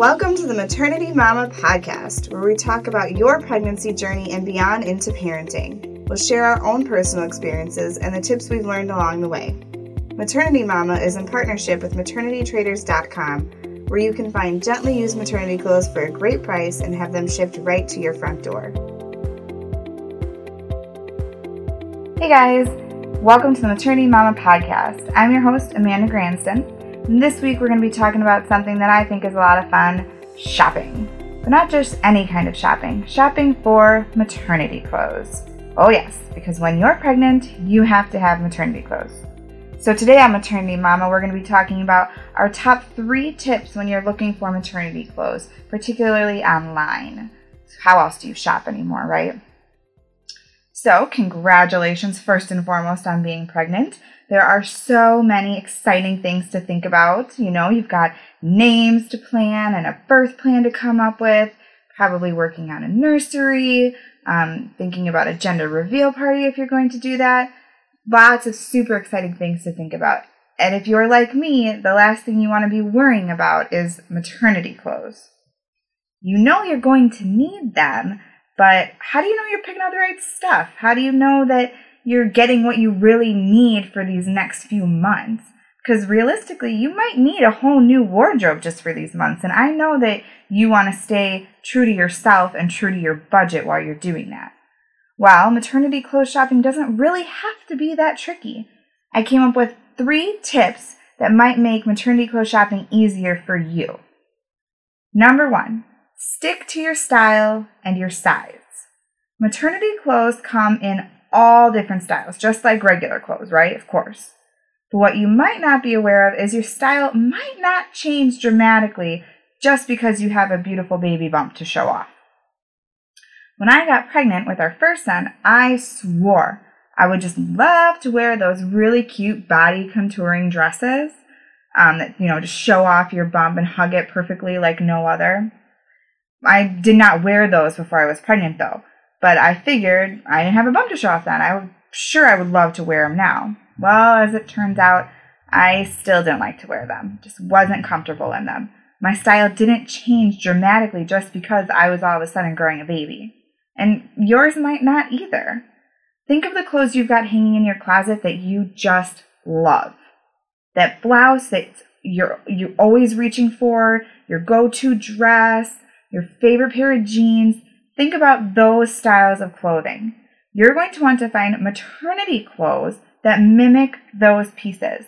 Welcome to the Maternity Mama podcast, where we talk about your pregnancy journey and beyond into parenting. We'll share our own personal experiences and the tips we've learned along the way. Maternity Mama is in partnership with maternitytraders.com, where you can find gently used maternity clothes for a great price and have them shipped right to your front door. Hey guys, welcome to the Maternity Mama podcast. I'm your host, Amanda Granston. This week we're going to be talking about something that I think is a lot of fun shopping. But not just any kind of shopping, shopping for maternity clothes. Oh, yes, because when you're pregnant, you have to have maternity clothes. So, today on Maternity Mama, we're going to be talking about our top three tips when you're looking for maternity clothes, particularly online. How else do you shop anymore, right? So, congratulations first and foremost on being pregnant. There are so many exciting things to think about. You know, you've got names to plan and a birth plan to come up with, probably working on a nursery, um, thinking about a gender reveal party if you're going to do that. Lots of super exciting things to think about. And if you're like me, the last thing you want to be worrying about is maternity clothes. You know you're going to need them, but how do you know you're picking out the right stuff? How do you know that you're getting what you really need for these next few months? Because realistically, you might need a whole new wardrobe just for these months. And I know that you want to stay true to yourself and true to your budget while you're doing that. Well, maternity clothes shopping doesn't really have to be that tricky. I came up with three tips that might make maternity clothes shopping easier for you. Number one, Stick to your style and your size. Maternity clothes come in all different styles, just like regular clothes, right? Of course. But what you might not be aware of is your style might not change dramatically just because you have a beautiful baby bump to show off. When I got pregnant with our first son, I swore I would just love to wear those really cute body contouring dresses um, that, you know, just show off your bump and hug it perfectly like no other. I did not wear those before I was pregnant though, but I figured I didn't have a bump to show off then. I was sure I would love to wear them now. Well, as it turns out, I still didn't like to wear them. Just wasn't comfortable in them. My style didn't change dramatically just because I was all of a sudden growing a baby. And yours might not either. Think of the clothes you've got hanging in your closet that you just love. That blouse that you're you're always reaching for, your go-to dress, your favorite pair of jeans. Think about those styles of clothing. You're going to want to find maternity clothes that mimic those pieces.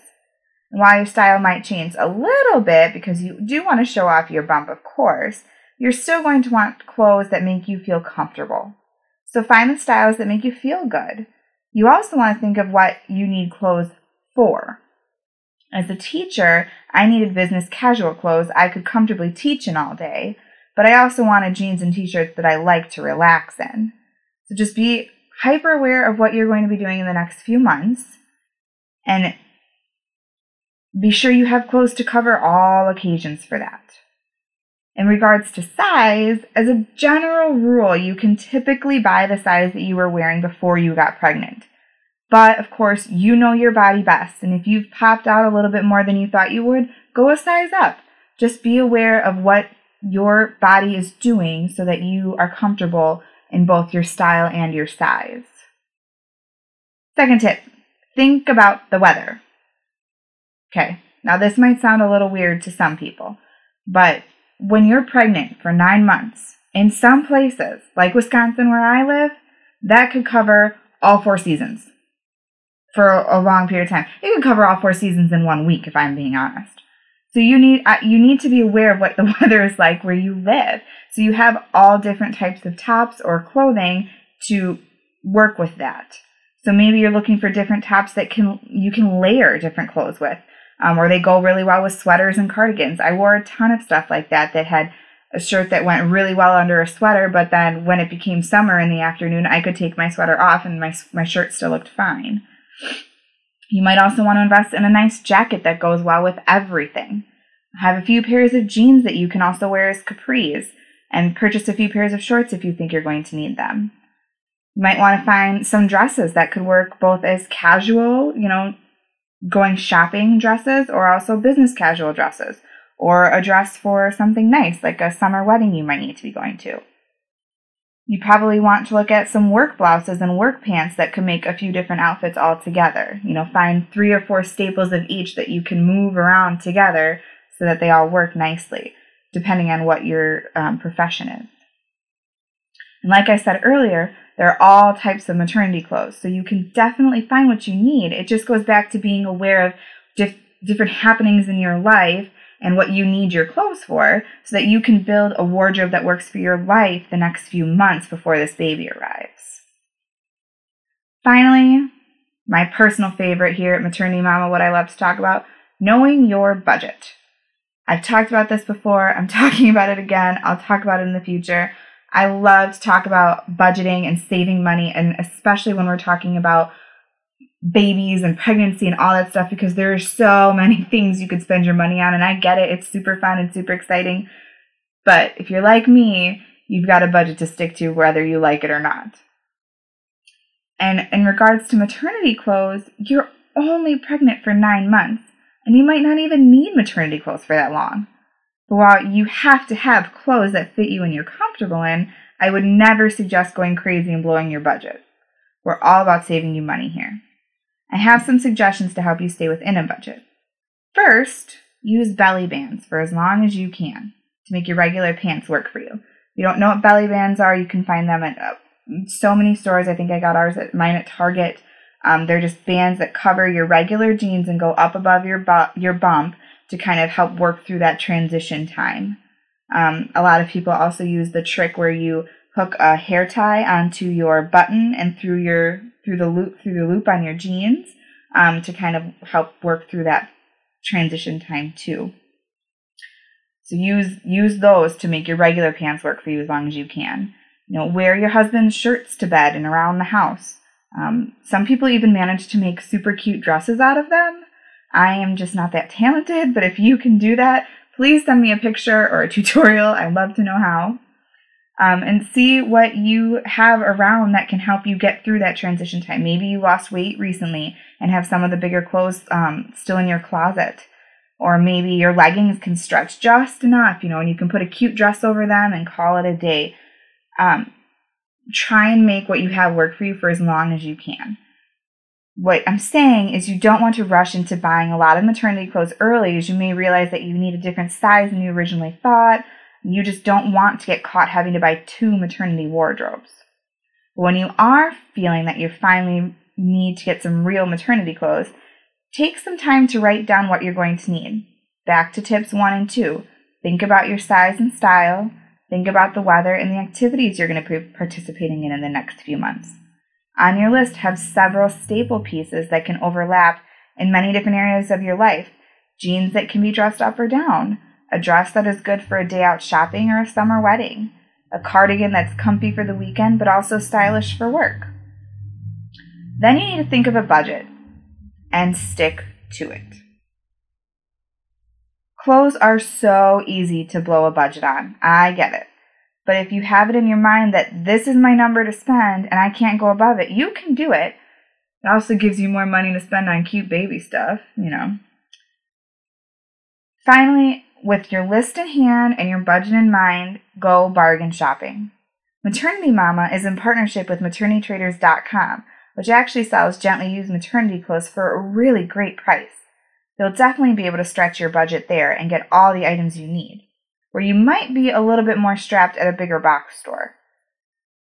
while your style might change a little bit because you do want to show off your bump, of course, you're still going to want clothes that make you feel comfortable. So find the styles that make you feel good. You also want to think of what you need clothes for. As a teacher, I needed business casual clothes I could comfortably teach in all day, but I also wanted jeans and t shirts that I like to relax in. So just be hyper aware of what you're going to be doing in the next few months and be sure you have clothes to cover all occasions for that. In regards to size, as a general rule, you can typically buy the size that you were wearing before you got pregnant. But of course, you know your body best, and if you've popped out a little bit more than you thought you would, go a size up. Just be aware of what your body is doing so that you are comfortable in both your style and your size. Second tip think about the weather. Okay, now this might sound a little weird to some people, but when you're pregnant for nine months, in some places, like Wisconsin where I live, that could cover all four seasons for a long period of time. It could cover all four seasons in one week, if I'm being honest. So you need uh, you need to be aware of what the weather is like where you live. So you have all different types of tops or clothing to work with that. So maybe you're looking for different tops that can you can layer different clothes with, um, or they go really well with sweaters and cardigans. I wore a ton of stuff like that that had a shirt that went really well under a sweater, but then when it became summer in the afternoon, I could take my sweater off and my my shirt still looked fine. You might also want to invest in a nice jacket that goes well with everything. Have a few pairs of jeans that you can also wear as capris, and purchase a few pairs of shorts if you think you're going to need them. You might want to find some dresses that could work both as casual, you know, going shopping dresses, or also business casual dresses, or a dress for something nice, like a summer wedding you might need to be going to. You probably want to look at some work blouses and work pants that could make a few different outfits all together. You know, find three or four staples of each that you can move around together so that they all work nicely, depending on what your um, profession is. And like I said earlier, there are all types of maternity clothes, so you can definitely find what you need. It just goes back to being aware of dif- different happenings in your life and what you need your clothes for so that you can build a wardrobe that works for your life the next few months before this baby arrives. Finally, my personal favorite here at Maternity Mama, what I love to talk about knowing your budget. I've talked about this before, I'm talking about it again, I'll talk about it in the future. I love to talk about budgeting and saving money, and especially when we're talking about babies and pregnancy and all that stuff because there are so many things you could spend your money on. And I get it, it's super fun and super exciting. But if you're like me, you've got a budget to stick to whether you like it or not. And in regards to maternity clothes, you're only pregnant for nine months, and you might not even need maternity clothes for that long. But while you have to have clothes that fit you and you're comfortable in, I would never suggest going crazy and blowing your budget. We're all about saving you money here. I have some suggestions to help you stay within a budget. First, use belly bands for as long as you can to make your regular pants work for you. If you don't know what belly bands are, you can find them at uh, so many stores. I think I got ours at mine at Target. Um, they're just bands that cover your regular jeans and go up above your bu- your bump to kind of help work through that transition time. Um, a lot of people also use the trick where you hook a hair tie onto your button and through your through the loop through the loop on your jeans um, to kind of help work through that transition time too. So use use those to make your regular pants work for you as long as you can. You know, wear your husband's shirts to bed and around the house. Um, some people even manage to make super cute dresses out of them. I am just not that talented, but if you can do that, please send me a picture or a tutorial. I'd love to know how um, and see what you have around that can help you get through that transition time. Maybe you lost weight recently and have some of the bigger clothes um, still in your closet. Or maybe your leggings can stretch just enough, you know, and you can put a cute dress over them and call it a day. Um, try and make what you have work for you for as long as you can. What I'm saying is, you don't want to rush into buying a lot of maternity clothes early, as you may realize that you need a different size than you originally thought, you just don't want to get caught having to buy two maternity wardrobes. But when you are feeling that you finally need to get some real maternity clothes, take some time to write down what you're going to need. Back to tips one and two. Think about your size and style. Think about the weather and the activities you're going to be participating in in the next few months. On your list, have several staple pieces that can overlap in many different areas of your life. Jeans that can be dressed up or down, a dress that is good for a day out shopping or a summer wedding, a cardigan that's comfy for the weekend but also stylish for work. Then you need to think of a budget and stick to it. Clothes are so easy to blow a budget on. I get it. But if you have it in your mind that this is my number to spend and I can't go above it, you can do it. It also gives you more money to spend on cute baby stuff, you know. Finally, with your list in hand and your budget in mind, go bargain shopping. Maternity Mama is in partnership with maternitytraders.com, which actually sells gently used maternity clothes for a really great price. You'll definitely be able to stretch your budget there and get all the items you need, where you might be a little bit more strapped at a bigger box store.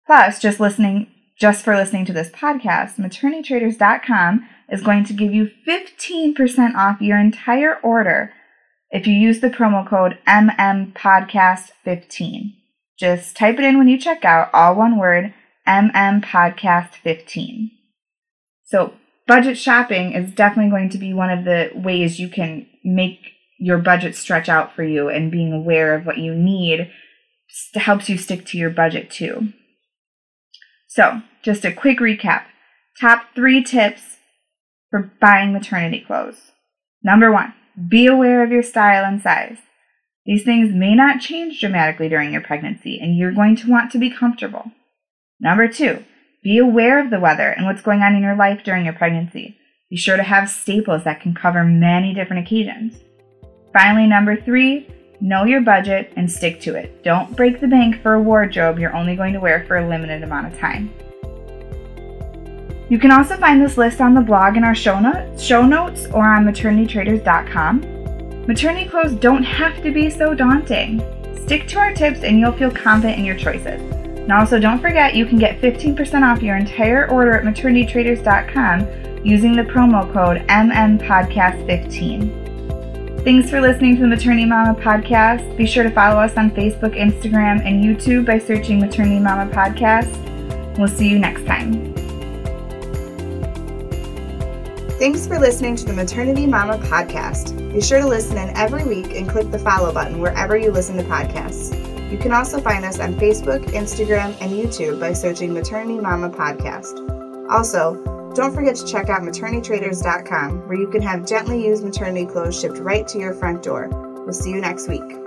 Plus, just listening just for listening to this podcast, maternitytraders.com is going to give you 15% off your entire order if you use the promo code MMPodcast15. Just type it in when you check out, all one word, MMPodcast15. So, budget shopping is definitely going to be one of the ways you can make your budget stretch out for you, and being aware of what you need helps you stick to your budget too. So, just a quick recap top three tips for buying maternity clothes. Number one, be aware of your style and size. These things may not change dramatically during your pregnancy, and you're going to want to be comfortable. Number two, be aware of the weather and what's going on in your life during your pregnancy. Be sure to have staples that can cover many different occasions. Finally, number three, know your budget and stick to it. Don't break the bank for a wardrobe you're only going to wear for a limited amount of time. You can also find this list on the blog in our show notes, show notes or on maternitytraders.com. Maternity clothes don't have to be so daunting. Stick to our tips and you'll feel confident in your choices. And also, don't forget you can get 15% off your entire order at maternitytraders.com using the promo code MMPodcast15. Thanks for listening to the Maternity Mama podcast. Be sure to follow us on Facebook, Instagram, and YouTube by searching Maternity Mama Podcast. We'll see you next time. Thanks for listening to the Maternity Mama podcast. Be sure to listen in every week and click the follow button wherever you listen to podcasts. You can also find us on Facebook, Instagram, and YouTube by searching Maternity Mama Podcast. Also, don't forget to check out maternitytraders.com where you can have gently used maternity clothes shipped right to your front door. We'll see you next week.